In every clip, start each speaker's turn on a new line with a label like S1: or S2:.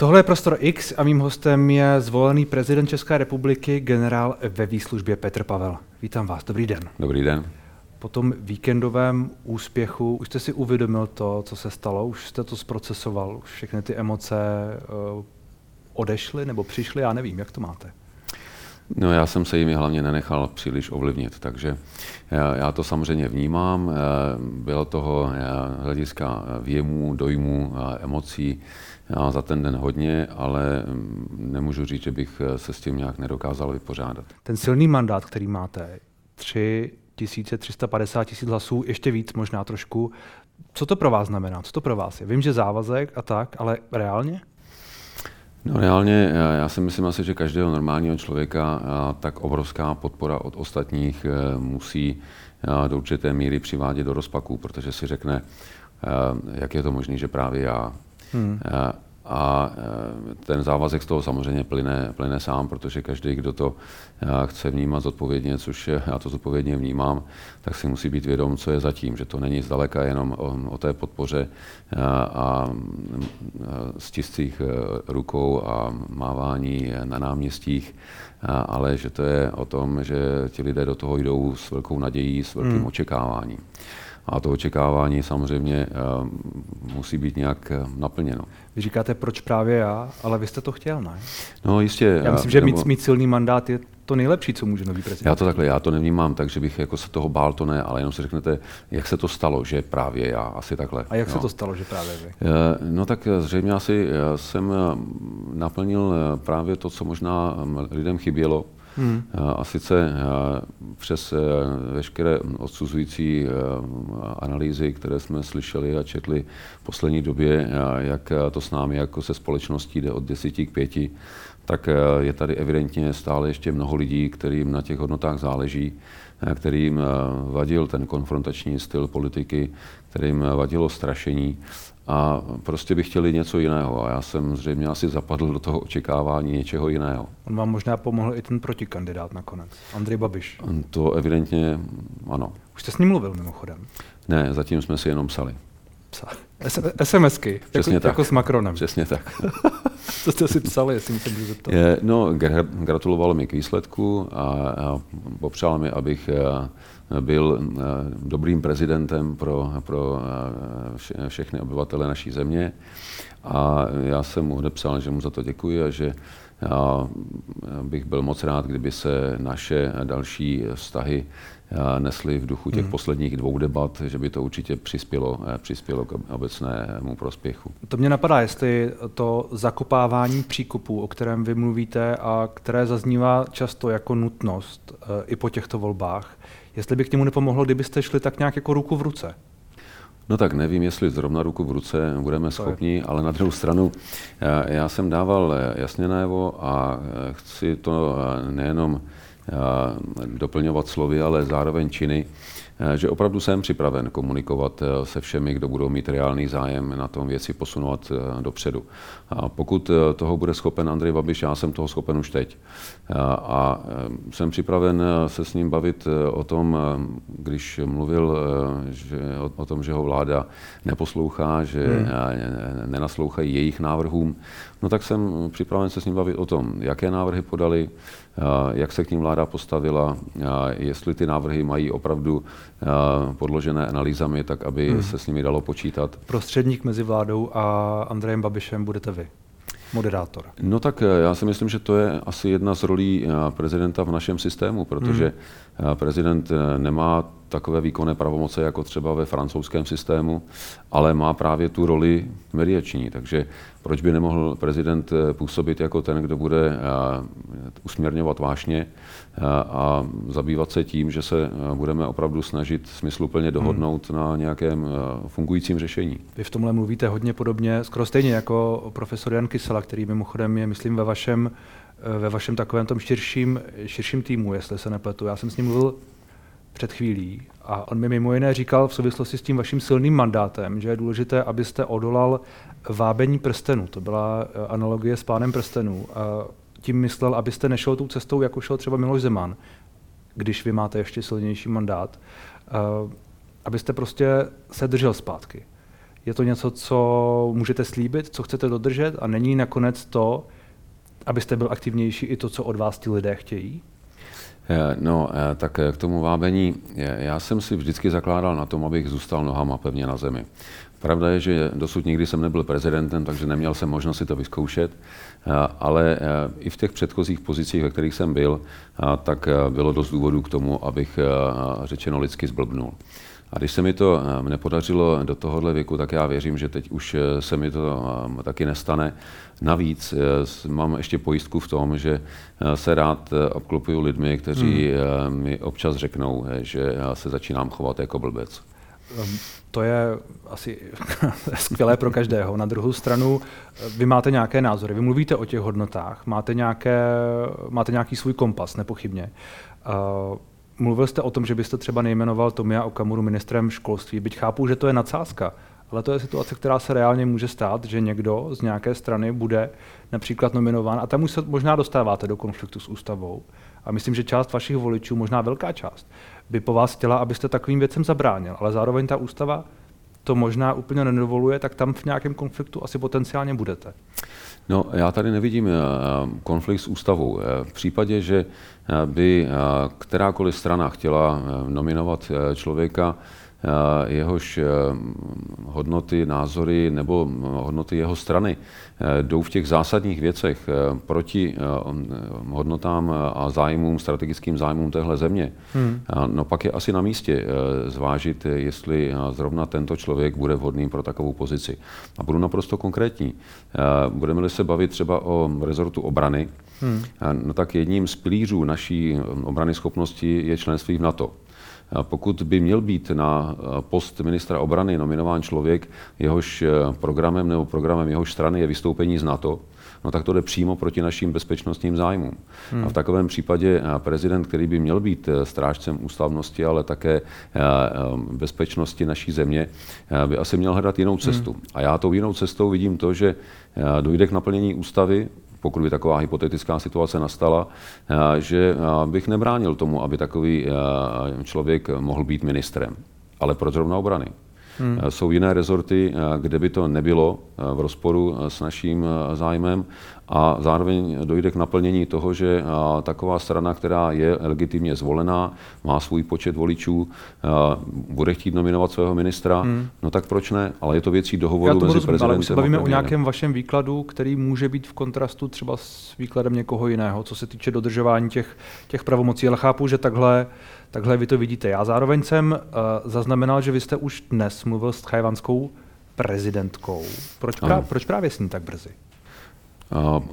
S1: Tohle je Prostor X a mým hostem je zvolený prezident České republiky, generál ve výslužbě Petr Pavel. Vítám vás, dobrý den.
S2: Dobrý den.
S1: Po tom víkendovém úspěchu už jste si uvědomil to, co se stalo, už jste to zprocesoval, už všechny ty emoce uh, odešly nebo přišly, já nevím, jak to máte?
S2: No já jsem se jimi hlavně nenechal příliš ovlivnit, takže já, já to samozřejmě vnímám. Eh, bylo toho eh, hlediska věmů, dojmů emocí já za ten den hodně, ale mm, nemůžu říct, že bych se s tím nějak nedokázal vypořádat.
S1: Ten silný mandát, který máte, 3 350 tisíc hlasů, ještě víc možná trošku. Co to pro vás znamená? Co to pro vás je? Vím, že závazek a tak, ale reálně?
S2: No reálně, já si myslím asi, že každého normálního člověka tak obrovská podpora od ostatních e, musí do určité míry přivádět do rozpaků, protože si řekne, e, jak je to možné, že právě já. Hmm. A e, ten závazek z toho samozřejmě plyne, plyne sám, protože každý, kdo to e, chce vnímat zodpovědně, což já to zodpovědně vnímám, tak si musí být vědom, co je zatím, že to není zdaleka jenom o, o té podpoře e, a, a stiscích rukou a mávání na náměstích, ale že to je o tom, že ti lidé do toho jdou s velkou nadějí, s velkým hmm. očekáváním. A to očekávání samozřejmě musí být nějak naplněno.
S1: Vy říkáte, proč právě já, ale vy jste to chtěl, ne?
S2: No jistě.
S1: Já myslím, že mít, mít silný mandát je to nejlepší, co může nový prezident.
S2: Já to takhle, já to nevnímám tak, že bych jako se toho bál, to ne, ale jenom si řeknete, jak se to stalo, že právě já, asi takhle.
S1: A jak
S2: no.
S1: se to stalo, že právě vy?
S2: Eh, no tak eh, zřejmě asi já jsem eh, naplnil právě to, co možná lidem chybělo, Hmm. A sice přes veškeré odsuzující analýzy, které jsme slyšeli a četli v poslední době, jak to s námi jako se společností jde od 10 k 5, tak je tady evidentně stále ještě mnoho lidí, kterým na těch hodnotách záleží, kterým vadil ten konfrontační styl politiky, kterým vadilo strašení a prostě by chtěli něco jiného. A já jsem zřejmě asi zapadl do toho očekávání něčeho jiného.
S1: On vám možná pomohl i ten protikandidát nakonec, Andrej Babiš.
S2: To evidentně ano.
S1: Už jste s ním mluvil mimochodem?
S2: Ne, zatím jsme si jenom psali.
S1: SMSky, jako-
S2: Přesně
S1: jako,
S2: tak.
S1: jako s Macronem.
S2: Přesně tak.
S1: Co jste si psali, jestli se můžu zeptat?
S2: Je, no, gratuloval mi k výsledku a, a popřál mi, abych eh, byl eh, dobrým prezidentem pro, pro eh, všechny obyvatele naší země. A já jsem mu odepsal, že mu za to děkuji a že já bych byl moc rád, kdyby se naše další vztahy eh, nesly v duchu těch hmm. posledních dvou debat, že by to určitě přispělo, přispělo k obecnému prospěchu.
S1: To mě napadá, jestli to zakopávání příkupů, o kterém vy mluvíte a které zaznívá často jako nutnost i po těchto volbách, jestli by k němu nepomohlo, kdybyste šli tak nějak jako ruku v ruce.
S2: No tak nevím, jestli zrovna ruku v ruce budeme schopni, ale na druhou stranu já jsem dával jasně najevo a chci to nejenom doplňovat slovy, ale zároveň činy, Eh, že opravdu jsem připraven komunikovat eh, se všemi, kdo budou mít reálný zájem na tom věci posunovat eh, dopředu. A pokud toho bude schopen Andrej Babiš, já jsem toho schopen už teď. A jsem připraven se s ním bavit o tom, když mluvil že, o, o tom, že ho vláda neposlouchá, že hmm. nenaslouchají jejich návrhům, no tak jsem připraven se s ním bavit o tom, jaké návrhy podali, jak se k ním vláda postavila, jestli ty návrhy mají opravdu podložené analýzami, tak aby hmm. se s nimi dalo počítat.
S1: Prostředník mezi vládou a Andrejem Babišem budete vy moderátor?
S2: No tak já si myslím, že to je asi jedna z rolí prezidenta v našem systému, protože hmm. prezident nemá takové výkonné pravomoce jako třeba ve francouzském systému, ale má právě tu roli mediační. Takže proč by nemohl prezident eh, působit jako ten, kdo bude eh, usměrňovat vášně eh, a zabývat se tím, že se budeme opravdu snažit smysluplně dohodnout hmm. na nějakém fungujícím řešení.
S1: Vy v tomhle mluvíte hodně podobně, skoro stejně jako profesor Jan Kysela, který mimochodem je, myslím, ve vašem, ve vašem takovém tom širším, širším týmu, jestli se nepletu. Já jsem s ním mluvil před chvílí a on mi mimo jiné říkal v souvislosti s tím vaším silným mandátem, že je důležité, abyste odolal vábení prstenů. To byla eh, analogie s pánem prstenů. A tím myslel, abyste nešel tou cestou, jako šel třeba Miloš Zeman, když vy máte ještě silnější mandát, abyste prostě se držel zpátky. Je to něco, co můžete slíbit, co chcete dodržet a není nakonec to, abyste byl aktivnější i to, co od vás ti lidé chtějí?
S2: Eh, no, eh, tak k tomu vábení, já jsem si vždycky zakládal na tom, abych zůstal nohama pevně na zemi. Pravda je, že dosud nikdy jsem nebyl prezidentem, takže neměl jsem možnost si to vyzkoušet, eh, ale i v těch předchozích pozicích, ve kterých jsem byl, tak bylo dost důvodů k tomu, abych řečeno lidsky zblbnul. A když se mi to nepodařilo do tohohle věku, tak já věřím, že teď už se mi to taky nestane. Navíc mám ještě pojistku v tom, že se rád obklopuju lidmi, kteří hmm. mi občas řeknou, že se začínám chovat jako blbec.
S1: Ehm, to je asi skvělé pro každého. Na druhou stranu, vy máte nějaké názory, vy mluvíte o těch hodnotách, máte, nějaké, máte nějaký svůj kompas, nepochybně. Mluvil jste o tom, že byste třeba nejmenoval Tomia Okamuru ministrem školství, byť chápu, že to je nadsázka, ale to je situace, která se reálně může stát, že někdo z nějaké strany bude například nominován a tam už se možná dostáváte do konfliktu s ústavou. A myslím, že část vašich voličů, možná velká část, by po vás chtěla, abyste takovým věcem zabránil. Ale zároveň ta ústava to možná úplně nedovoluje, tak tam v nějakém konfliktu asi potenciálně budete.
S2: No, já tady nevidím eh, konflikt s ústavou. Eh, v případě, že eh, by kterákoliv strana chtěla nominovat člověka, jehož eh, hodnoty, názory nebo hodnoty jeho strany eh, jdou v těch zásadních věcech proti hodnotám a zájmům, strategickým zájmům téhle země, hmm. no pak je asi na místě zvážit, jestli zrovna tento člověk bude vhodný pro takovou pozici. A budu naprosto konkrétní. Budeme-li se bavit třeba o rezortu obrany, hmm. no tak jedním z pilířů naší obrany schopnosti je členství v NATO. Pokud by měl být na eh, post ministra obrany nominován člověk, jehož eh, programem nebo programem jehož strany je vystoupení z NATO, no tak to jde přímo proti našim bezpečnostním zájmům. Hmm. A v takovém případě eh, prezident, který by měl být strážcem ústavnosti, ale také bezpečnosti naší země, by asi měl hledat jinou cestu. Hmm. A já tou jinou cestou vidím to, že dojde k naplnění ústavy pokud by taková hypotetická situace nastala, eh, že eh, bych nebránil tomu, aby takový eh, člověk mohl být ministrem. Ale proč zrovna obrany? Hmm. Jsou jiné rezorty, kde by to nebylo v rozporu s naším zájmem a zároveň dojde k naplnění toho, že taková strana, která je legitimně zvolená, má svůj počet voličů, bude chtít nominovat svého ministra, hmm. no tak proč ne? Ale je to věcí dohovoru mezi rozumím, prezidentem ale
S1: my se bavíme o nějakém vašem výkladu, který může být v kontrastu třeba s výkladem někoho jiného, co se týče dodržování těch, těch pravomocí. Ale chápu, že takhle, takhle vy to vidíte. Já zároveň jsem uh, zaznamenal, že vy jste už dnes mluvil s tchajvanskou prezidentkou. Proč, pra, proč právě s ní tak brzy?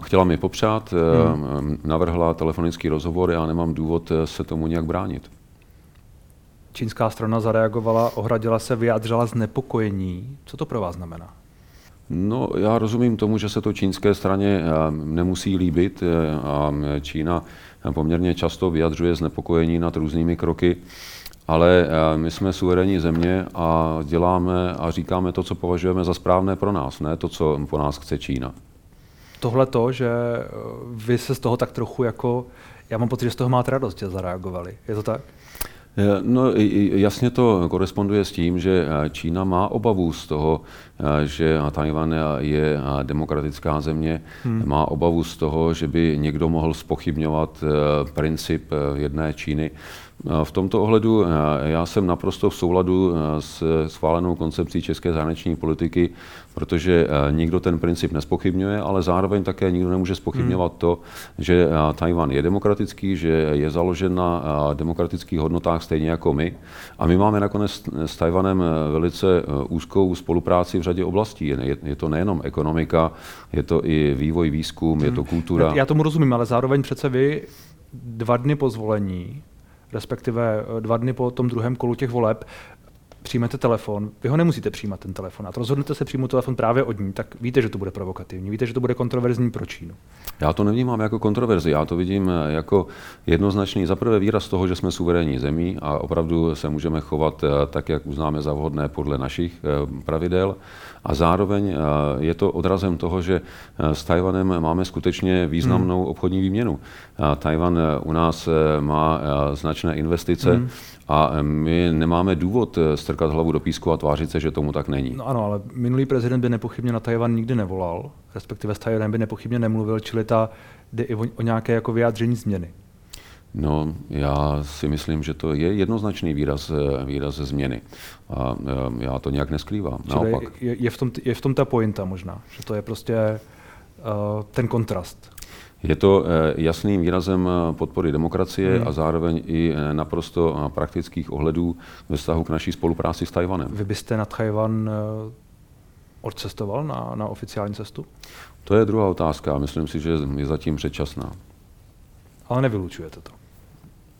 S2: Chtěla mi popřát, hmm. navrhla telefonický rozhovor, já nemám důvod eh, se tomu nějak bránit.
S1: Čínská strana zareagovala, ohradila se, vyjádřila znepokojení. Co to pro vás znamená?
S2: No, já rozumím tomu, že se to čínské straně eh, nemusí líbit a Čína poměrně často vyjadřuje znepokojení nad různými kroky, ale my jsme suverénní země a děláme a říkáme to, co považujeme za správné pro nás, ne to, co po nás chce Čína
S1: tohle to, že eh, vy se z toho tak trochu jako, já mám pocit, že z toho máte radost, že zareagovali. Je to tak?
S2: Eh, no, jasně to koresponduje s tím, že eh, Čína má obavu z toho, že Tajvan je demokratická země, hmm. má obavu z toho, že by někdo mohl spochybňovat princip jedné Číny. V tomto ohledu já jsem naprosto v souladu s schválenou koncepcí české zahraniční politiky, protože nikdo ten princip nespochybňuje, ale zároveň také nikdo nemůže spochybňovat hmm. to, že Tajvan je demokratický, že je založen na demokratických hodnotách stejně jako my. A my máme nakonec s Tajvanem velice úzkou spolupráci v řadě oblastí. Je, to nejenom ekonomika, je to i vývoj, výzkum, je to hmm. kultura.
S1: Já tomu rozumím, ale zároveň přece vy dva dny po zvolení respektive eh, dva dny po tom druhém kolu těch voleb, přijmete telefon, vy ho nemusíte přijímat ten telefon, a rozhodnete se přijmout telefon právě od ní, tak víte, že to bude provokativní, víte, že to bude kontroverzní pro Čínu.
S2: Já to nevnímám jako kontroverzi, já to vidím eh, jako jednoznačný zaprvé výraz toho, že jsme suverénní zemí a opravdu se můžeme chovat eh, tak, jak uznáme za vhodné podle našich pravidel. A zároveň je to odrazem toho, že s Tajvanem máme skutečně významnou hmm. obchodní výměnu. Tajvan u nás má značné investice. Hmm A my nemáme důvod strkat hlavu do písku a tvářit se, že tomu tak není.
S1: No ano, ale minulý prezident by nepochybně na Tajvan nikdy nevolal, respektive s Tajvanem by nepochybně nemluvil, čili ta jde i o, o nějaké jako vyjádření změny.
S2: No, já si myslím, že to je jednoznačný výraz, výraz změny. A já to nějak neskrývám.
S1: Naopak. Je, je, v tom, je v tom ta pointa možná, že to je prostě uh, ten kontrast.
S2: Je to e, jasným výrazem podpory demokracie hmm. a zároveň i naprosto praktických ohledů ve vztahu k naší spolupráci s Tajvanem.
S1: Vy byste na Tajvan odcestoval na, na oficiální cestu?
S2: To je druhá otázka. Myslím si, že je zatím předčasná.
S1: Ale nevylučujete to.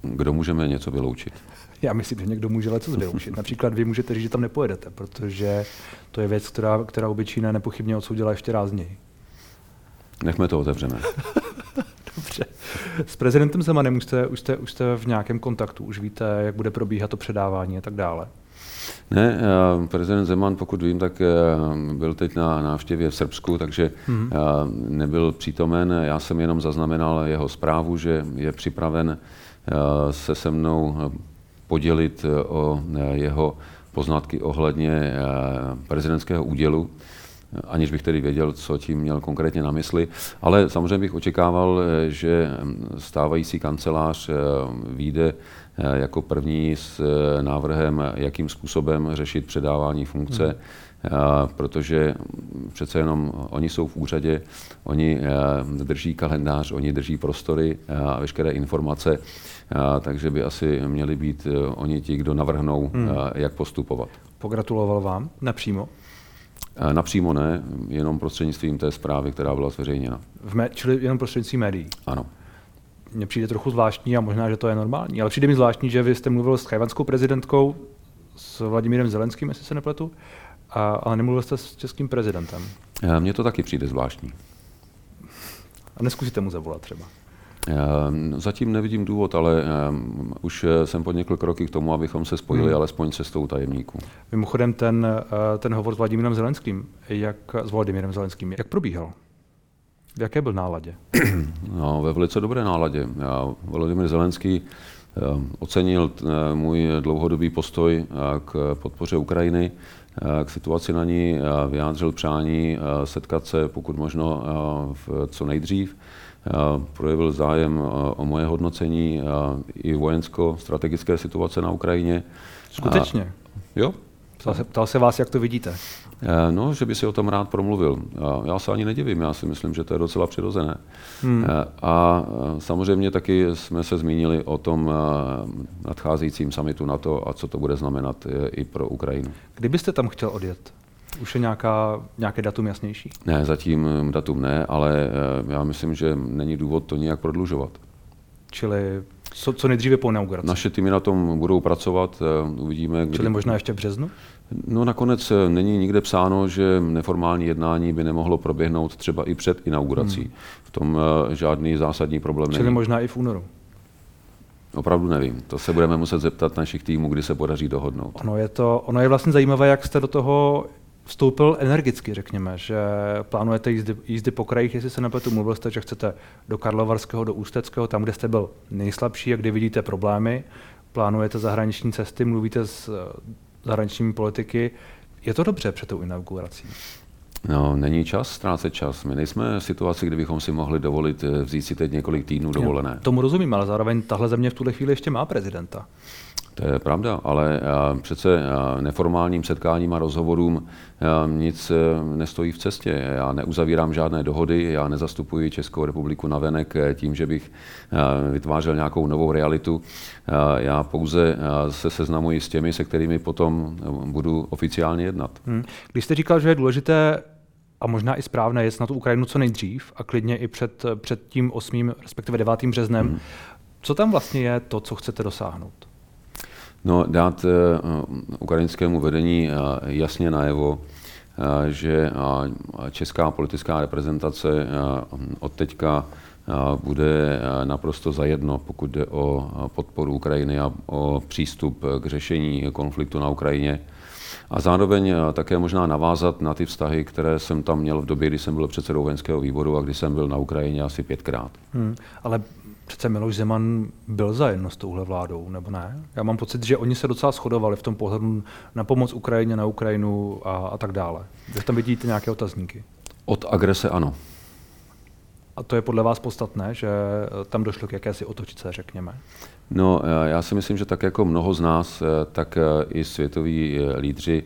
S2: Kdo můžeme něco vyloučit?
S1: Já myslím, že někdo může něco vyloučit. Například vy můžete říct, že tam nepojedete, protože to je věc, která, která u nepochybně odsoudila ještě rázněji.
S2: Nechme to otevřené.
S1: Dobře. S prezidentem Zemanem už jste, už, jste, už jste v nějakém kontaktu, už víte, jak bude probíhat to předávání a tak dále.
S2: Ne, prezident Zeman, pokud vím, tak eh, byl teď na návštěvě v Srbsku, takže mm-hmm. nebyl přítomen. Já jsem jenom zaznamenal jeho zprávu, že je připraven eh, se se mnou podělit o jeho poznatky ohledně prezidentského údělu, aniž bych tedy věděl, co tím měl konkrétně na mysli. Ale samozřejmě bych očekával, že stávající kancelář výjde Eh, jako první s eh, návrhem, jakým způsobem řešit předávání funkce, hmm. Eh, protože přece jenom oni jsou v úřadě, oni drží kalendář, oni drží prostory a veškeré informace, takže by asi měli být oni ti, kdo navrhnou, hmm. jak postupovat.
S1: Pogratuloval vám napřímo?
S2: Napřímo ne, jenom prostřednictvím té zprávy, která byla zveřejněna.
S1: V mé, čili jenom prostřednictvím médií?
S2: Ano
S1: mně přijde trochu zvláštní a možná, že to je normální, ale přijde mi zvláštní, že vy jste mluvil s chajvanskou prezidentkou, s Vladimírem Zelenským, jestli se nepletu, a, ale nemluvil jste s českým prezidentem.
S2: Mně to taky přijde zvláštní.
S1: A neskusíte mu zavolat třeba?
S2: Zatím nevidím důvod, ale už jsem podnikl kroky k tomu, abychom se spojili hmm. alespoň cestou tajemníků.
S1: Mimochodem ten, eh, ten hovor s Vladimírem Zelenským, jak, s Vladimírem Zelenským, jak probíhal? V jaké byl náladě?
S2: No, ve velice dobré náladě. Já, Volodymyr Zelenský eh, ocenil eh, můj dlouhodobý postoj eh, k podpoře Ukrajiny, k situaci na ní, vyjádřil přání setkat se pokud možno v co nejdřív. Projevil zájem o moje hodnocení i vojensko-strategické situace na Ukrajině.
S1: Skutečně?
S2: A, jo.
S1: Ptal se, ptal se vás, jak to vidíte?
S2: Eh, no, že by si o tom rád promluvil. Já se ani nedivím, já si myslím, že to je docela přirozené. Hmm. Eh, a eh, samozřejmě taky jsme se zmínili o tom nadcházejícím samitu NATO a co to bude znamenat i pro Ukrajinu.
S1: Kdybyste tam chtěl odjet? Už je nějaká, nějaké datum jasnější?
S2: Ne, zatím datum ne, ale já myslím, že není důvod to nějak prodlužovat.
S1: Čili co, co nejdříve po inauguraci?
S2: Naše týmy na tom budou pracovat, uvidíme.
S1: Kdy... Čili možná ještě v březnu?
S2: No nakonec eh, není nikde psáno, že neformální jednání by nemohlo proběhnout třeba i před inaugurací. Hmm. V tom eh, žádný zásadní problém
S1: Čili
S2: není.
S1: možná i v únoru.
S2: Opravdu nevím. To se budeme muset zeptat našich týmů, kdy se podaří dohodnout.
S1: Ono je, to, ono je vlastně zajímavé, jak jste do toho vstoupil energicky, řekněme, že plánujete jízdy, jízdy po krajích, jestli se nepletu, mluvil jste, že chcete do Karlovarského, do Ústeckého, tam, kde jste byl nejslabší a kde vidíte problémy, plánujete zahraniční cesty, mluvíte s zahraniční politiky. Je to dobře před tou inaugurací?
S2: No, není čas ztrácet čas. My nejsme v situaci, kdy bychom si mohli dovolit eh, vzít si teď několik týdnů dovolené.
S1: Já tomu rozumím, ale zároveň tahle země v tuhle chvíli ještě má prezidenta.
S2: To je pravda, ale přece neformálním setkáním a rozhovorům nic e, nestojí v cestě. Já neuzavírám žádné dohody, já nezastupuji Českou republiku na venek tím, že bych vytvářel nějakou novou realitu. Já pouze se seznamuji s těmi, se kterými potom budu oficiálně jednat. Hmm.
S1: Když jste říkal, že je důležité a možná i správné jet na tu Ukrajinu co nejdřív a klidně i před, před tím 8. respektive 9. březnem, hmm. co tam vlastně je to, co chcete dosáhnout?
S2: No, dát uh, ukrajinskému vedení uh, jasně najevo, že česká politická reprezentace od teďka bude naprosto zajedno, pokud jde o podporu Ukrajiny a o přístup k řešení konfliktu na Ukrajině. A zároveň také možná navázat na ty vztahy, které jsem tam měl v době, kdy jsem byl předsedou vojenského výboru a kdy jsem byl na Ukrajině asi pětkrát. Hmm,
S1: ale přece Miloš Zeman byl zajedno s touhle vládou, nebo ne? Já mám pocit, že oni se docela shodovali v tom pohledu na pomoc Ukrajině, na Ukrajinu a, a tak dále. Vy tam vidíte nějaké otazníky?
S2: Od agrese ano.
S1: A to je podle vás podstatné, že tam došlo k jakési otočce, řekněme?
S2: No, eh, já si myslím, že tak jako mnoho z nás, eh, tak eh, i světoví lídři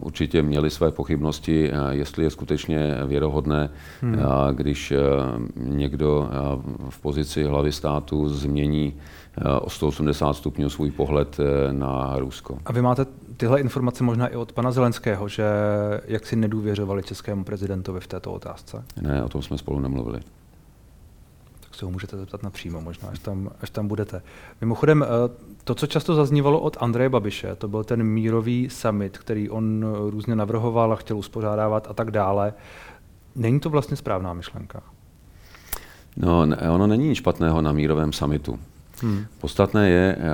S2: určitě měli své pochybnosti, jestli je skutečně věrohodné, hmm. když někdo v pozici hlavy státu změní o 180 stupňů svůj pohled na Rusko.
S1: A vy máte tyhle informace možná i od pana Zelenského, že jak si nedůvěřovali českému prezidentovi v této otázce?
S2: Ne, o tom jsme spolu nemluvili
S1: se ho můžete zeptat napřímo možná, až tam, až tam budete. Mimochodem, eh, to, co často zaznívalo od Andreje Babiše, to byl ten mírový summit, který on různě navrhoval a chtěl uspořádávat a tak dále. Není to vlastně správná myšlenka?
S2: No, ono není nic špatného na mírovém summitu. Hmm. Podstatné je, eh,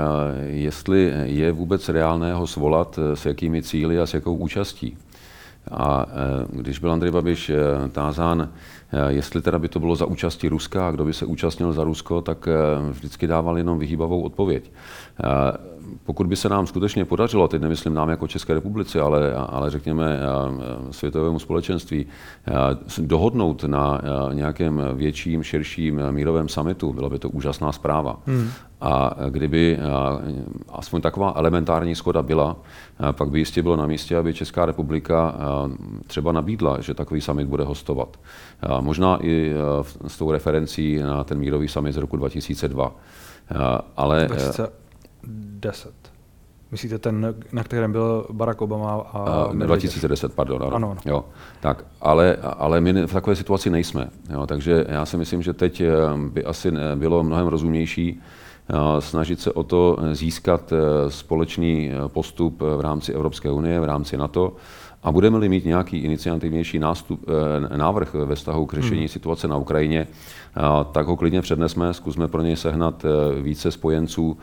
S2: jestli je vůbec reálné ho svolat, eh, s jakými cíly a s jakou účastí. A když byl Andrej Babiš tázán, Eh, jestli teda by to bylo za účasti Ruska a kdo by se účastnil za Rusko, tak eh, vždycky dával jenom vyhýbavou odpověď. Eh, pokud by se nám skutečně podařilo, teď nemyslím nám jako České republice, ale, ale řekněme světovému společenství, dohodnout na nějakém větším, širším mírovém summitu, byla by to úžasná zpráva. Hmm. A kdyby aspoň taková elementární schoda byla, pak by jistě bylo na místě, aby Česká republika třeba nabídla, že takový summit bude hostovat. Možná i s tou referencí na ten mírový summit z roku 2002.
S1: Ale 2010. Myslíte ten, na kterém byl Barack Obama a...
S2: Uh, 2010, pardon.
S1: Ano. ano.
S2: Jo, tak, ale, ale my v takové situaci nejsme. Jo, takže já si myslím, že teď by asi bylo mnohem rozumnější snažit se o to získat společný postup v rámci Evropské unie, v rámci NATO, a budeme-li mít nějaký iniciativnější nástup, eh, návrh ve vztahu k řešení hmm. situace na Ukrajině, eh, tak ho klidně přednesme, zkusme pro něj sehnat eh, více spojenců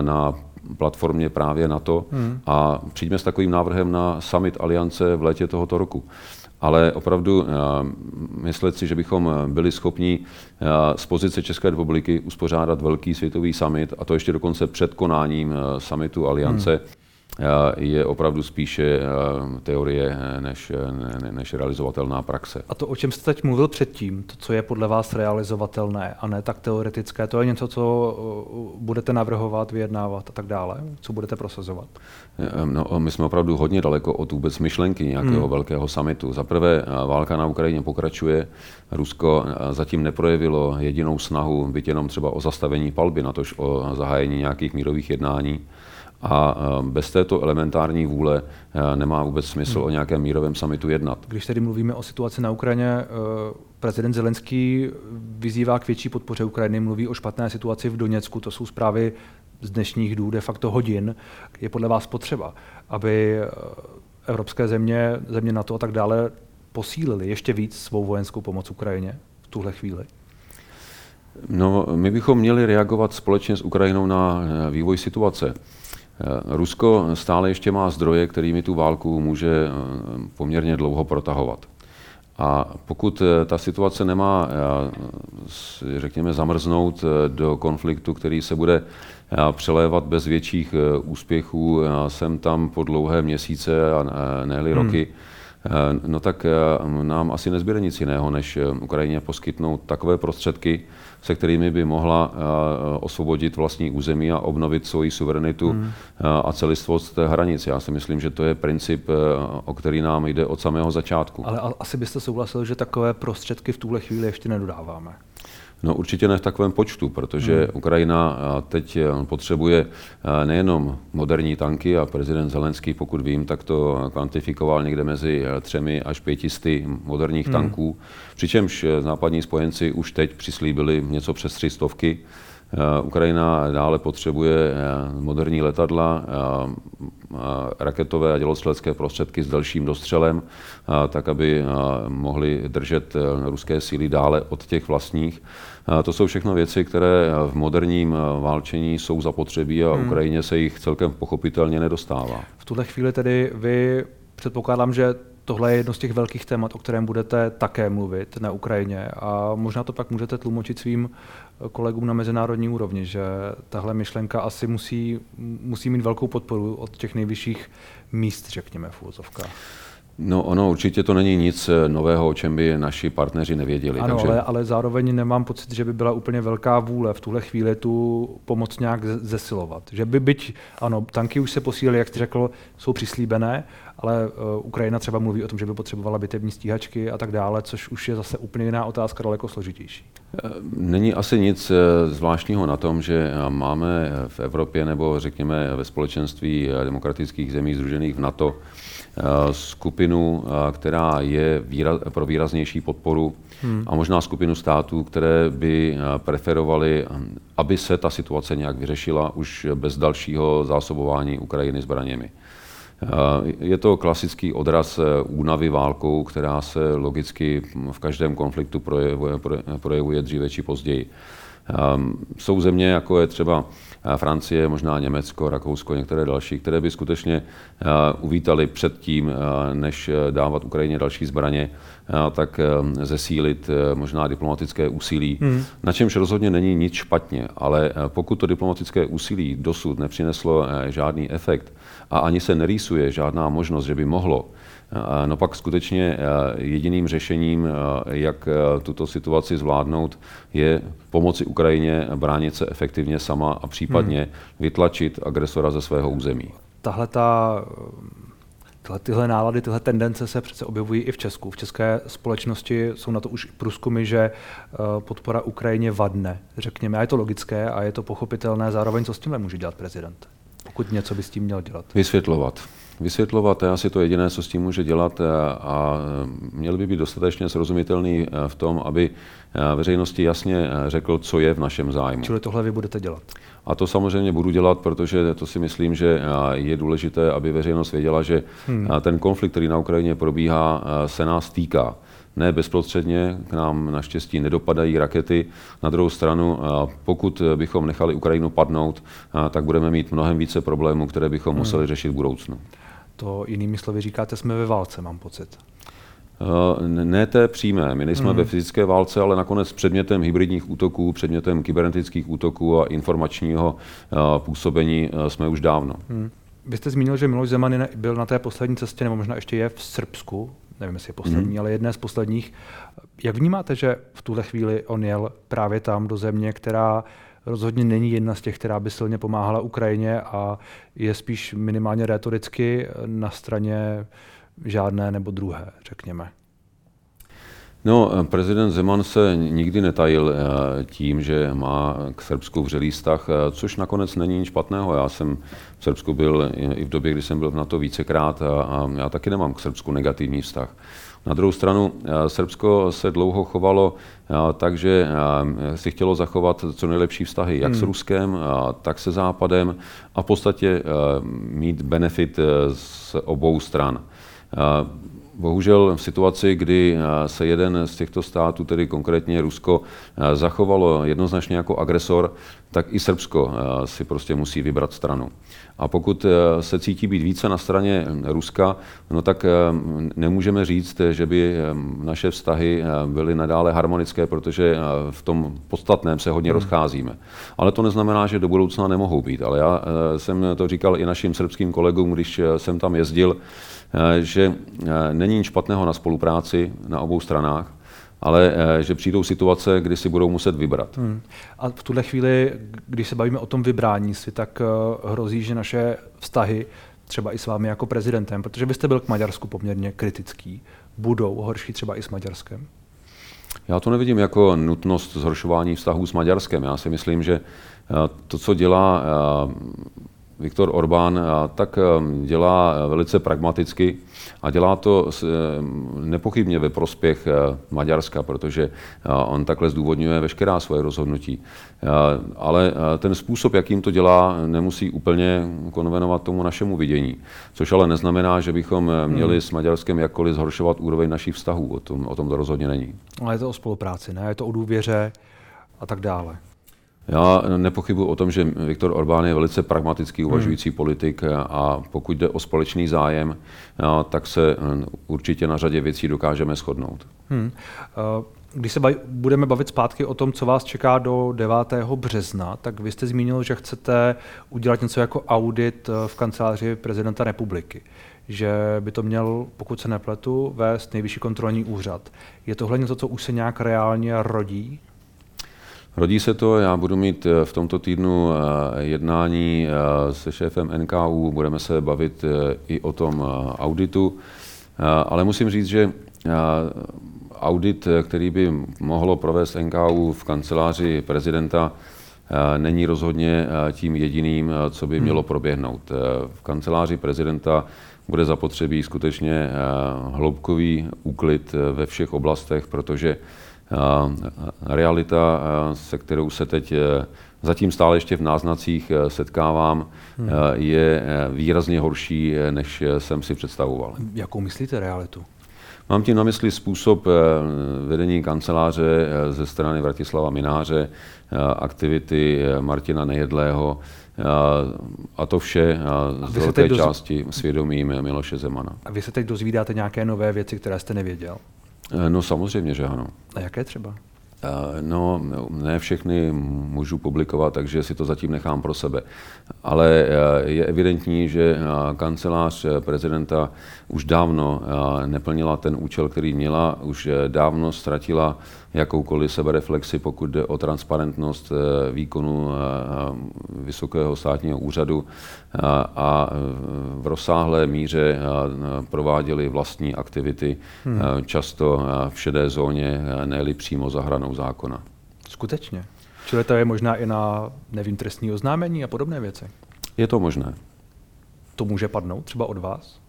S2: na platformě právě NATO hmm. a přijďme s takovým návrhem na summit aliance v létě tohoto roku. Ale opravdu myslet si, že bychom byli schopni z pozice České republiky uspořádat velký světový summit, a to ještě dokonce před konáním summitu aliance, hmm je opravdu spíše teorie než, než realizovatelná praxe.
S1: A to, o čem jste teď mluvil předtím, to, co je podle vás realizovatelné a ne tak teoretické, to je něco, co budete navrhovat, vyjednávat a tak dále? Co budete prosazovat?
S2: No, my jsme opravdu hodně daleko od vůbec myšlenky nějakého hmm. velkého samitu. Za prvé, válka na Ukrajině pokračuje. Rusko zatím neprojevilo jedinou snahu, byť jenom třeba o zastavení palby, natož o zahájení nějakých mírových jednání. A e, bez této elementární vůle e, nemá vůbec smysl hmm. o nějakém mírovém samitu jednat.
S1: Když tedy mluvíme o situaci na Ukrajině, e, prezident Zelenský vyzývá k větší podpoře Ukrajiny, mluví o špatné situaci v Doněcku, to jsou zprávy z dnešních dů, de facto hodin. Je podle vás potřeba, aby evropské země, země NATO a tak dále posílili ještě víc svou vojenskou pomoc Ukrajině v tuhle chvíli?
S2: No, my bychom měli reagovat společně s Ukrajinou na vývoj situace. Eh, Rusko stále ještě má zdroje, kterými tu válku může eh, poměrně dlouho protahovat. A pokud eh, ta situace nemá, řekněme, zamrznout do konfliktu, který se bude přelévat bez větších úspěchů sem tam po dlouhé měsíce a ne hmm. Roky, no tak nám asi nezbyde nic jiného, než Ukrajině poskytnout takové prostředky, se kterými by mohla eh, osvobodit vlastní území a obnovit svoji suverenitu hmm. Eh, a celistvost hranic. Já si myslím, že to je princip, eh, o který nám jde od samého začátku.
S1: Ale asi byste souhlasil, že takové prostředky v tuhle chvíli ještě nedodáváme.
S2: No určitě ne v takovém počtu, protože hmm. Ukrajina teď potřebuje nejenom moderní tanky a prezident Zelenský, pokud vím, tak to kvantifikoval někde mezi třemi až pětisty moderních hmm. tanků, přičemž západní spojenci už teď přislíbili něco přes tři stovky. Ukrajina dále potřebuje moderní letadla, raketové a dělostřelecké prostředky s delším dostřelem, tak aby mohly držet ruské síly dále od těch vlastních. To jsou všechno věci, které v moderním válčení jsou zapotřebí a hmm. Ukrajině se jich celkem pochopitelně nedostává.
S1: V tuhle chvíli tedy vy předpokládám, že tohle je jedno z těch velkých témat, o kterém budete také mluvit na Ukrajině a možná to pak můžete tlumočit svým kolegům na mezinárodní úrovni, že tahle myšlenka asi musí, musí mít velkou podporu od těch nejvyšších míst, řekněme, v úvozovkách.
S2: No ono určitě to není nic eh, nového, o čem by naši partneři nevěděli.
S1: Ano, takže... ale, ale zároveň nemám pocit, že by byla úplně velká vůle v tuhle chvíli tu pomoc nějak zesilovat. Že by byť, ano, tanky už se posílily, jak jste řekl, jsou přislíbené, ale uh, Ukrajina třeba mluví o tom, že by potřebovala bitevní stíhačky a tak dále, což už je zase úplně jiná otázka, daleko složitější.
S2: Eh, není asi nic zvláštního na tom, že máme v Evropě nebo řekněme ve společenství demokratických zemí združených v NATO skupinu, eh, která je výraz, pro výraznější podporu hmm. a možná skupinu států, které by eh, preferovaly, aby se ta situace nějak vyřešila už bez dalšího zásobování Ukrajiny zbraněmi. Je to klasický odraz únavy válkou, která se logicky v každém konfliktu projevuje, projevuje dříve či později. Jsou země, jako je třeba Francie, možná Německo, Rakousko, některé další, které by skutečně eh, uvítali předtím, eh, než eh, dávat Ukrajině další zbraně, tak zesílit možná diplomatické úsilí, hmm. na čemž rozhodně není nic špatně, ale pokud to diplomatické úsilí dosud nepřineslo žádný efekt a ani se nerýsuje žádná možnost, že by mohlo, No pak skutečně jediným řešením, jak tuto situaci zvládnout, je pomoci Ukrajině bránit se efektivně sama a případně hmm. vytlačit agresora ze svého území.
S1: Tahle ta Tyhle, tyhle nálady, tyhle tendence se přece objevují i v Česku. V české společnosti jsou na to už průzkumy, že podpora Ukrajině vadne, řekněme. A je to logické a je to pochopitelné. Zároveň co s tím může dělat prezident, pokud něco by s tím měl dělat?
S2: Vysvětlovat vysvětlovat, to je asi to jediné, co s tím může dělat eh, a měl by být dostatečně srozumitelný eh, v tom, aby eh, veřejnosti jasně řekl, co je v našem zájmu.
S1: Čili tohle vy budete dělat?
S2: A to samozřejmě budu dělat, protože to si myslím, že je důležité, aby veřejnost věděla, že hmm. ten konflikt, který na Ukrajině probíhá, se nás týká. Ne bezprostředně, k nám naštěstí nedopadají rakety. Na druhou stranu, pokud bychom nechali Ukrajinu padnout, tak budeme mít mnohem více problémů, které bychom hmm. museli řešit v budoucnu.
S1: To jinými slovy říkáte, jsme ve válce, mám pocit.
S2: Uh, ne té přímé. My nejsme hmm. ve fyzické válce, ale nakonec předmětem hybridních útoků, předmětem kybernetických útoků a informačního uh, působení uh, jsme už dávno. Hmm.
S1: Vy jste zmínil, že Miloš Zeman byl na té poslední cestě, nebo možná ještě je v Srbsku, nevím, jestli je poslední, hmm. ale jedné z posledních. Jak vnímáte, že v tuhle chvíli on jel právě tam do země, která rozhodně není jedna z těch, která by silně pomáhala Ukrajině a je spíš minimálně retoricky na straně žádné nebo druhé, řekněme.
S2: No, prezident Zeman se nikdy netajil eh, tím, že má k Srbsku vřelý vztah, eh, což nakonec není nic špatného. Já jsem v Srbsku byl i v době, kdy jsem byl v NATO vícekrát a já taky nemám k Srbsku negativní vztah. Na druhou stranu eh, Srbsko se dlouho chovalo eh, tak, že eh, si chtělo zachovat co nejlepší vztahy jak hmm. s Ruskem, tak se Západem a v podstatě mít benefit z obou stran. Bohužel v situaci, kdy se jeden z těchto států, tedy konkrétně Rusko, zachovalo jednoznačně jako agresor, tak i Srbsko si prostě musí vybrat stranu. A pokud eh, se cítí být více na straně Ruska, no tak eh, nemůžeme říct, že by eh, naše vztahy byly nadále harmonické, protože v tom podstatném se hodně hmm. rozcházíme. Ale to neznamená, že do budoucna nemohou být. Ale já jsem to říkal i našim srbským kolegům, když jsem tam jezdil, že není nic špatného na spolupráci na obou stranách, ale eh, že přijdou situace, kdy si budou muset vybrat. Hmm.
S1: A v tuhle chvíli, když se bavíme o tom vybrání si, tak eh, hrozí, že naše vztahy třeba i s vámi jako prezidentem, protože byste byl k Maďarsku poměrně kritický, budou horší třeba i s Maďarskem?
S2: Já to nevidím jako nutnost zhoršování vztahů s Maďarskem. Já si myslím, že eh, to, co dělá Viktor Orbán tak dělá velice pragmaticky a dělá to um, nepochybně ve prospěch uh, Maďarska, protože on takhle zdůvodňuje veškerá svoje rozhodnutí. Ale ten způsob, jakým to dělá, nemusí úplně konvenovat tomu našemu vidění. Což ale neznamená, že bychom měli hmm. s Maďarskem jakkoliv zhoršovat úroveň našich vztahů. O tom, o tom to rozhodně není.
S1: Ale je to o spolupráci, ne? Je to o důvěře a tak dále.
S2: Já nepochybuji o tom, že Viktor Orbán je velice pragmatický uvažující hmm. politik a pokud jde o společný zájem, tak se určitě na řadě věcí dokážeme shodnout. Hmm.
S1: Když se bav, budeme bavit zpátky o tom, co vás čeká do 9. března, tak vy jste zmínil, že chcete udělat něco jako audit eh, v kanceláři prezidenta republiky. Že by to měl, pokud se nepletu, vést nejvyšší kontrolní úřad. Je tohle něco, co už se nějak reálně rodí?
S2: Rodí se to, já budu mít eh, v tomto týdnu eh, jednání se šéfem NKU, budeme se bavit i o tom auditu, ale musím říct, že audit, který by mohlo provést NKU v kanceláři prezidenta, eh, není rozhodně eh, tím jediným, eh, co by mělo hmm. proběhnout. V kanceláři prezidenta bude zapotřebí skutečně hloubkový úklid ve všech oblastech, protože realita, se kterou se teď zatím stále ještě v náznacích setkávám, hmm. je výrazně horší, než jsem si představoval.
S1: Jakou myslíte realitu?
S2: Mám tím na mysli způsob eh, vedení kanceláře eh, ze strany Vratislava Mináře, eh, aktivity Martina Nejedlého, a to vše z velké doz... části svědomím Miloše Zemana.
S1: A vy se teď dozvídáte nějaké nové věci, které jste nevěděl?
S2: No samozřejmě, že ano.
S1: A jaké třeba?
S2: Eh, no, ne všechny můžu publikovat, takže si to zatím nechám pro sebe. Ale eh, je evidentní, že eh, kancelář prezidenta už dávno neplnila ten účel, který měla, už dávno ztratila jakoukoliv sebereflexi, pokud jde o transparentnost eh, výkonu eh, eh, Vysokého státního úřadu a v rozsáhlé míře prováděli vlastní aktivity, hmm. často v šedé zóně, ne přímo za hranou zákona.
S1: Skutečně. Čili to je možná i na, nevím, trestní oznámení a podobné věci?
S2: Je to možné.
S1: To může padnout třeba od vás?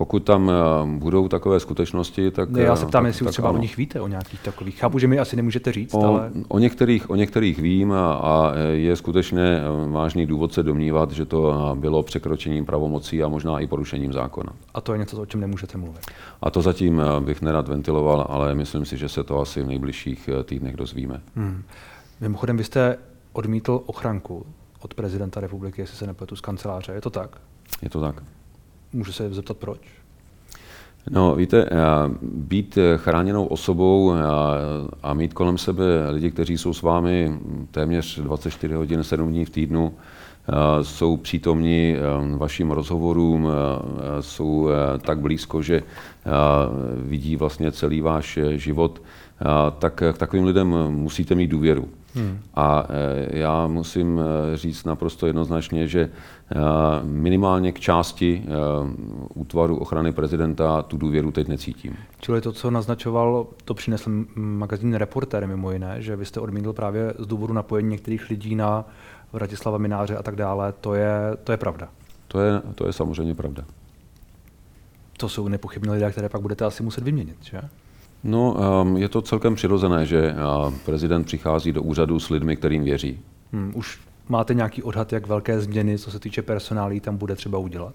S2: Pokud tam eh, budou takové skutečnosti, tak...
S1: Ne, já se ptám, tak, jestli tak, třeba ano. o nich víte, o nějakých takových. Chápu, že mi asi nemůžete říct,
S2: o,
S1: ale...
S2: O některých, o některých vím a, a je skutečně eh, vážný důvod se domnívat, že to eh, bylo překročením pravomocí a možná i porušením zákona.
S1: A to je něco, o čem nemůžete mluvit?
S2: A to zatím bych nerad ventiloval, ale myslím si, že se to asi v nejbližších týdnech dozvíme. Hmm.
S1: Mimochodem, vy jste odmítl ochranku od prezidenta republiky, jestli se nepletu, z kanceláře. Je to tak?
S2: Je to tak.
S1: Můžu se zeptat proč?
S2: No, víte, eh, být chráněnou osobou eh, a mít kolem sebe lidi, kteří jsou s vámi téměř 24 hodin, 7 dní v týdnu, eh, jsou přítomní vašim rozhovorům, jsou tak blízko, že vidí vlastně celý váš život, tak k takovým lidem musíte mít důvěru. Hmm. A e, já musím říct naprosto jednoznačně, že minimálně k části útvaru ochrany prezidenta tu důvěru teď necítím.
S1: Čili to, co naznačoval, to přinesl magazín Reporter mimo jiné, že vy jste odmítl právě z důvodu napojení některých lidí na Vratislava Mináře a tak dále, to je, to je pravda.
S2: To je, to je samozřejmě pravda.
S1: To jsou nepochybně lidé, které pak budete asi muset vyměnit, že?
S2: No, um, je to celkem přirozené, že uh, prezident přichází do úřadu s lidmi, kterým věří.
S1: Hmm, už máte nějaký odhad, jak velké změny, co se týče personálí, tam bude třeba udělat?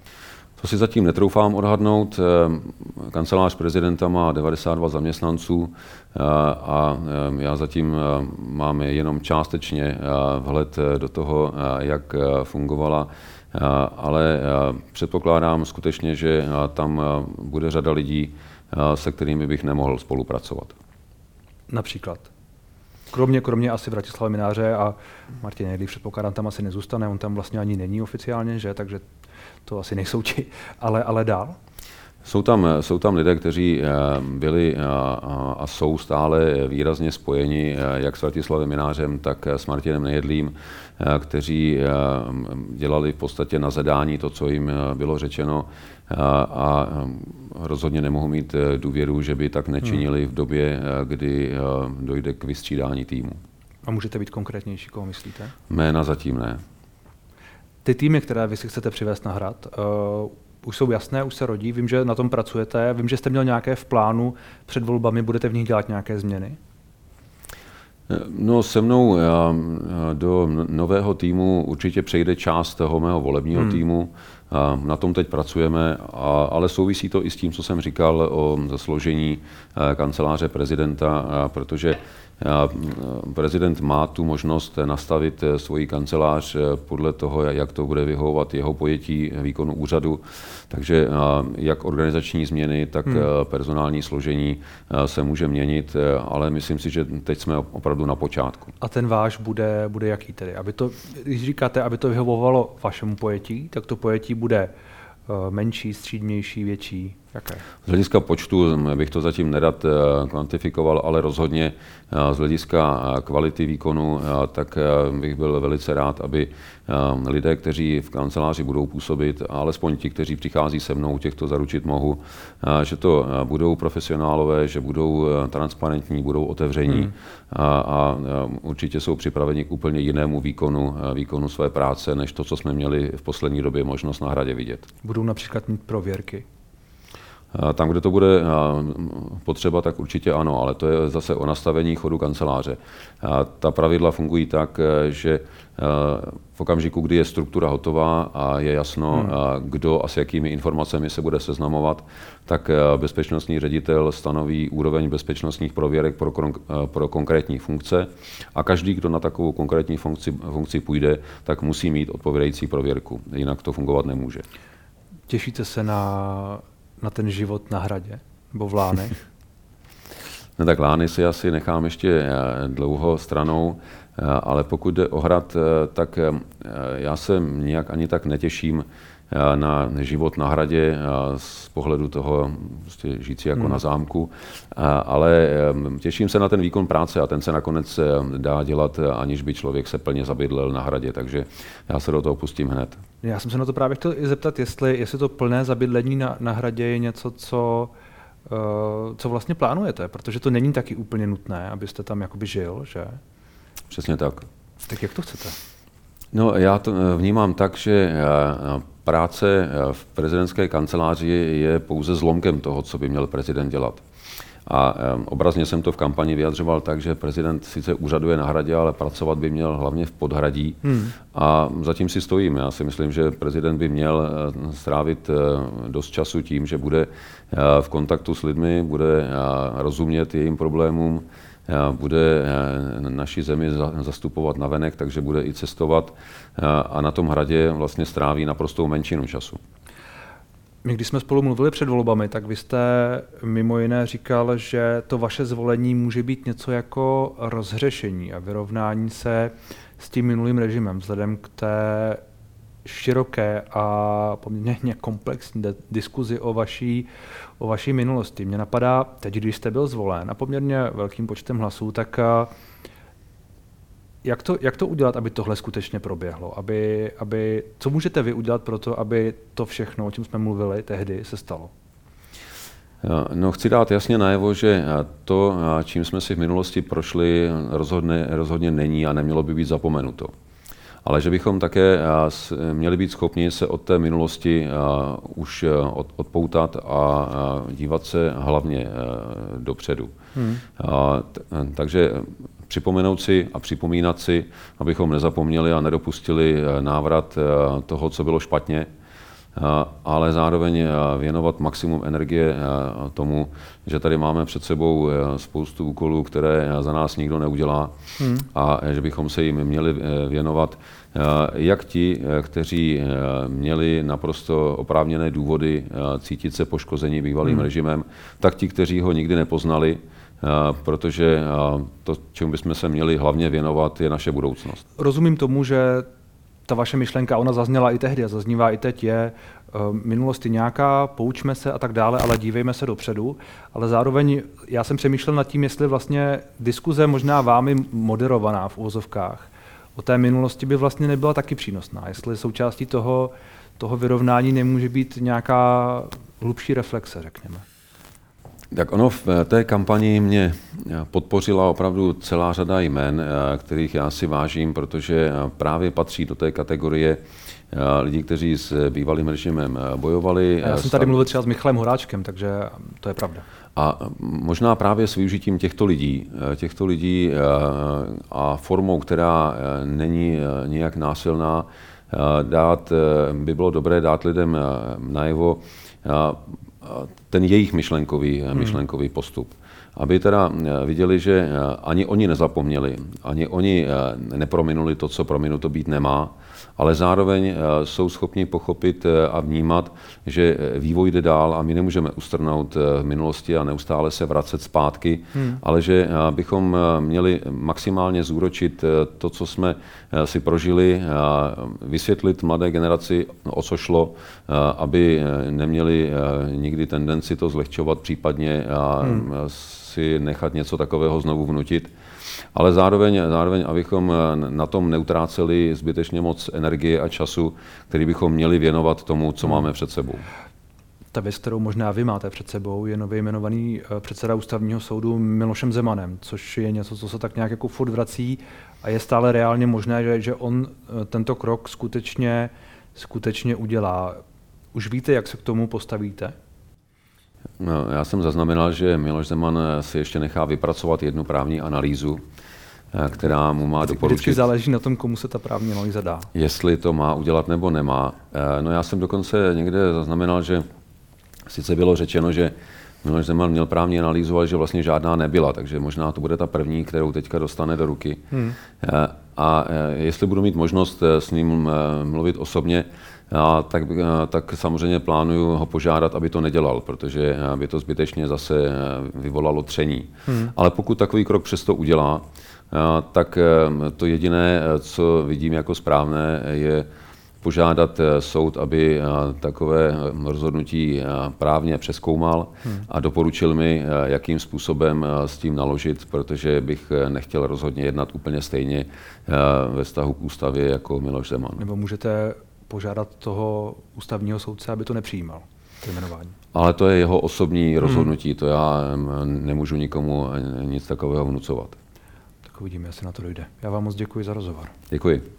S2: To si zatím netroufám odhadnout. Um, kancelář prezidenta má 92 zaměstnanců uh, a um, já zatím mám jenom částečně uh, vhled do toho, jak fungovala ale předpokládám skutečně, že tam bude řada lidí, se kterými bych nemohl spolupracovat.
S1: Například? Kromě, kromě asi Vratislava Mináře a Martin Nedlík předpokládám tam asi nezůstane, on tam vlastně ani není oficiálně, že? takže to asi nejsou ti, ale, ale dál?
S2: Jsou tam, jsou tam lidé, kteří eh, byli a, eh, a jsou stále výrazně spojeni eh, jak s Vratislavem Minářem, tak s Martinem Nejedlým, kteří dělali v podstatě na zadání to, co jim bylo řečeno a rozhodně nemohu mít důvěru, že by tak nečinili v době, kdy dojde k vystřídání týmu.
S1: A můžete být konkrétnější, koho myslíte?
S2: Jména zatím ne.
S1: Ty týmy, které vy si chcete přivést na hrad, už jsou jasné, už se rodí, vím, že na tom pracujete, vím, že jste měl nějaké v plánu před volbami, budete v nich dělat nějaké změny?
S2: No se mnou já, do nového týmu určitě přejde část toho mého volebního hmm. týmu. Na tom teď pracujeme, ale souvisí to i s tím, co jsem říkal o složení kanceláře prezidenta, protože prezident má tu možnost nastavit eh, svoji kancelář eh, podle toho, jak to bude vyhovovat jeho pojetí výkonu úřadu. Takže jak organizační změny, tak hmm. Personální složení se může měnit, ale myslím si, že teď jsme opravdu na počátku.
S1: A ten váš bude, bude jaký tedy? Aby to, když říkáte, aby to vyhovovalo vašemu pojetí, tak to pojetí bude menší, střídnější, větší? Jaké?
S2: Z hlediska počtu bych to zatím nerad eh, kvantifikoval, ale rozhodně eh, z hlediska eh, kvality výkonu, tak bych byl velice rád, aby lidé, kteří v kanceláři budou působit, alespoň ti, kteří přichází se mnou, těchto zaručit mohu, že to budou profesionálové, že budou transparentní, budou otevření hmm. a, a určitě jsou připraveni k úplně jinému výkonu, výkonu své práce, než to, co jsme měli v poslední době možnost na hradě vidět.
S1: Budou například mít prověrky?
S2: Tam, kde to bude potřeba, tak určitě ano, ale to je zase o nastavení chodu kanceláře. Ta pravidla fungují tak, že v okamžiku, kdy je struktura hotová a je jasno, hmm. kdo a s jakými informacemi se bude seznamovat, tak bezpečnostní ředitel stanoví úroveň bezpečnostních prověrek pro, pro konkrétní funkce a každý, kdo na takovou konkrétní funkci, funkci půjde, tak musí mít odpovědající prověrku, jinak to fungovat nemůže.
S1: Těšíte se na na ten život na hradě nebo v Lánech?
S2: no tak Lány si asi nechám ještě eh, dlouho stranou, eh, ale pokud jde o hrad, eh, tak já se nijak ani tak netěším na život na hradě z pohledu toho prostě žít jako hmm. na zámku, ale těším se na ten výkon práce a ten se nakonec dá dělat, aniž by člověk se plně zabydlel na hradě, takže já se do toho pustím hned.
S1: Já jsem se na to právě chtěl i zeptat, jestli, jestli to plné zabydlení na, na hradě je něco, co, co vlastně plánujete, protože to není taky úplně nutné, abyste tam jakoby žil, že?
S2: Přesně tak.
S1: Tak jak to chcete?
S2: No, já to eh, vnímám tak, že eh, práce v prezidentské kanceláři je pouze zlomkem toho, co by měl prezident dělat. A obrazně jsem to v kampani vyjadřoval tak, že prezident sice úřaduje na hradě, ale pracovat by měl hlavně v podhradí. Hmm. A zatím si stojím. Já si myslím, že prezident by měl eh, strávit eh, dost času tím, že bude eh, v kontaktu s lidmi, bude rozumět jejím problémům, bude naši zemi zastupovat na venek, takže bude i cestovat a na tom hradě vlastně stráví naprostou menšinu času.
S1: My, když jsme spolu mluvili před volbami, tak vy jste mimo jiné říkal, že to vaše zvolení může být něco jako rozhřešení a vyrovnání se s tím minulým režimem, vzhledem k té široké a poměrně komplexní diskuzi o vaší, o vaší minulosti. Mně napadá, teď, když jste byl zvolen a poměrně velkým počtem hlasů, tak jak to, jak to udělat, aby tohle skutečně proběhlo? Aby, aby, co můžete vy udělat pro to, aby to všechno, o čem jsme mluvili tehdy, se stalo?
S2: No, chci dát jasně najevo, že to, čím jsme si v minulosti prošli, rozhodně, rozhodně není a nemělo by být zapomenuto. Ale že bychom také měli být schopni se od té minulosti už odpoutat a dívat se hlavně dopředu. Hmm. Takže připomenout si a připomínat si, abychom nezapomněli a nedopustili eh, návrat eh, toho, co bylo špatně, eh, ale zároveň věnovat maximum energie tomu, že tady máme před sebou spoustu úkolů, které za nás nikdo neudělá hmm. a že bychom se jim měli věnovat jak ti, kteří měli naprosto oprávněné důvody cítit se poškození bývalým hmm. režimem, tak ti, kteří ho nikdy nepoznali, protože to, čemu bychom se měli hlavně věnovat, je naše budoucnost.
S1: Rozumím tomu, že ta vaše myšlenka, ona zazněla i tehdy a zaznívá i teď, je e, minulost je nějaká, poučme se a tak dále, ale dívejme se dopředu. Ale zároveň já jsem přemýšlel nad tím, jestli vlastně diskuze možná vámi moderovaná v úvozovkách o té minulosti by vlastně nebyla taky přínosná. Jestli součástí toho, toho vyrovnání nemůže být nějaká hlubší reflexe, řekněme.
S2: Tak ono v eh, té kampani mě eh, podpořila opravdu celá řada jmen, eh, kterých já si vážím, protože právě patří do té kategorie lidí, kteří s bývalým režimem bojovali.
S1: A já jsem tady mluvil třeba s Michalem Horáčkem, takže to je pravda.
S2: A možná právě s využitím těchto lidí, těchto lidí a formou, která není nijak násilná, dát, by bylo dobré dát lidem najevo ten jejich myšlenkový, myšlenkový postup aby teda viděli, že ani oni nezapomněli, ani oni neprominuli to, co prominuto být nemá, ale zároveň eh, jsou schopni pochopit eh, a vnímat, že eh, vývoj jde dál a my nemůžeme ustrnout v minulosti a neustále se vracet zpátky, hmm. ale že bychom měli maximálně zúročit to, co jsme si prožili, vysvětlit mladé generaci, o co šlo, aby neměli nikdy tendenci to zlehčovat, případně hmm. Si nechat něco takového znovu vnutit ale zároveň, zároveň, abychom na tom neutráceli zbytečně moc energie a času, který bychom měli věnovat tomu, co máme před sebou.
S1: Ta věc, kterou možná vy máte před sebou, je nově jmenovaný eh, předseda ústavního soudu Milošem Zemanem, což je něco, co se tak nějak jako furt vrací a je stále reálně možné, že, že on eh, tento krok skutečně, skutečně udělá. Už víte, jak se k tomu postavíte?
S2: No, já jsem zaznamenal, že Miloš Zeman si ještě nechá vypracovat jednu právní analýzu, eh, která mu má doporučit. Vždycky
S1: záleží na tom, komu se ta právní analýza dá.
S2: Jestli to má udělat nebo nemá. Eh, no já jsem dokonce někde zaznamenal, že sice bylo řečeno, že Miloš Zeman měl právní analýzu, ale že vlastně žádná nebyla, takže možná to bude ta první, kterou teďka dostane do ruky. Hmm. Eh, a jestli budu mít možnost s ním mluvit osobně, a tak, tak samozřejmě plánuju ho požádat, aby to nedělal, protože by to zbytečně zase vyvolalo tření. Hmm. Ale pokud takový krok přesto udělá, tak to jediné, co vidím jako správné, je požádat soud, aby takové rozhodnutí právně přeskoumal hmm. a doporučil mi, jakým způsobem s tím naložit, protože bych nechtěl rozhodně jednat úplně stejně ve vztahu k ústavě jako Miloš Zeman.
S1: Nebo můžete požádat toho ústavního soudce, aby to nepřijímal, to jmenování.
S2: Ale to je jeho osobní hmm. rozhodnutí, hmm. to já nemůžu nikomu nic takového vnucovat.
S1: Tak uvidíme, jestli na to dojde. Já vám moc děkuji za rozhovor.
S2: Děkuji.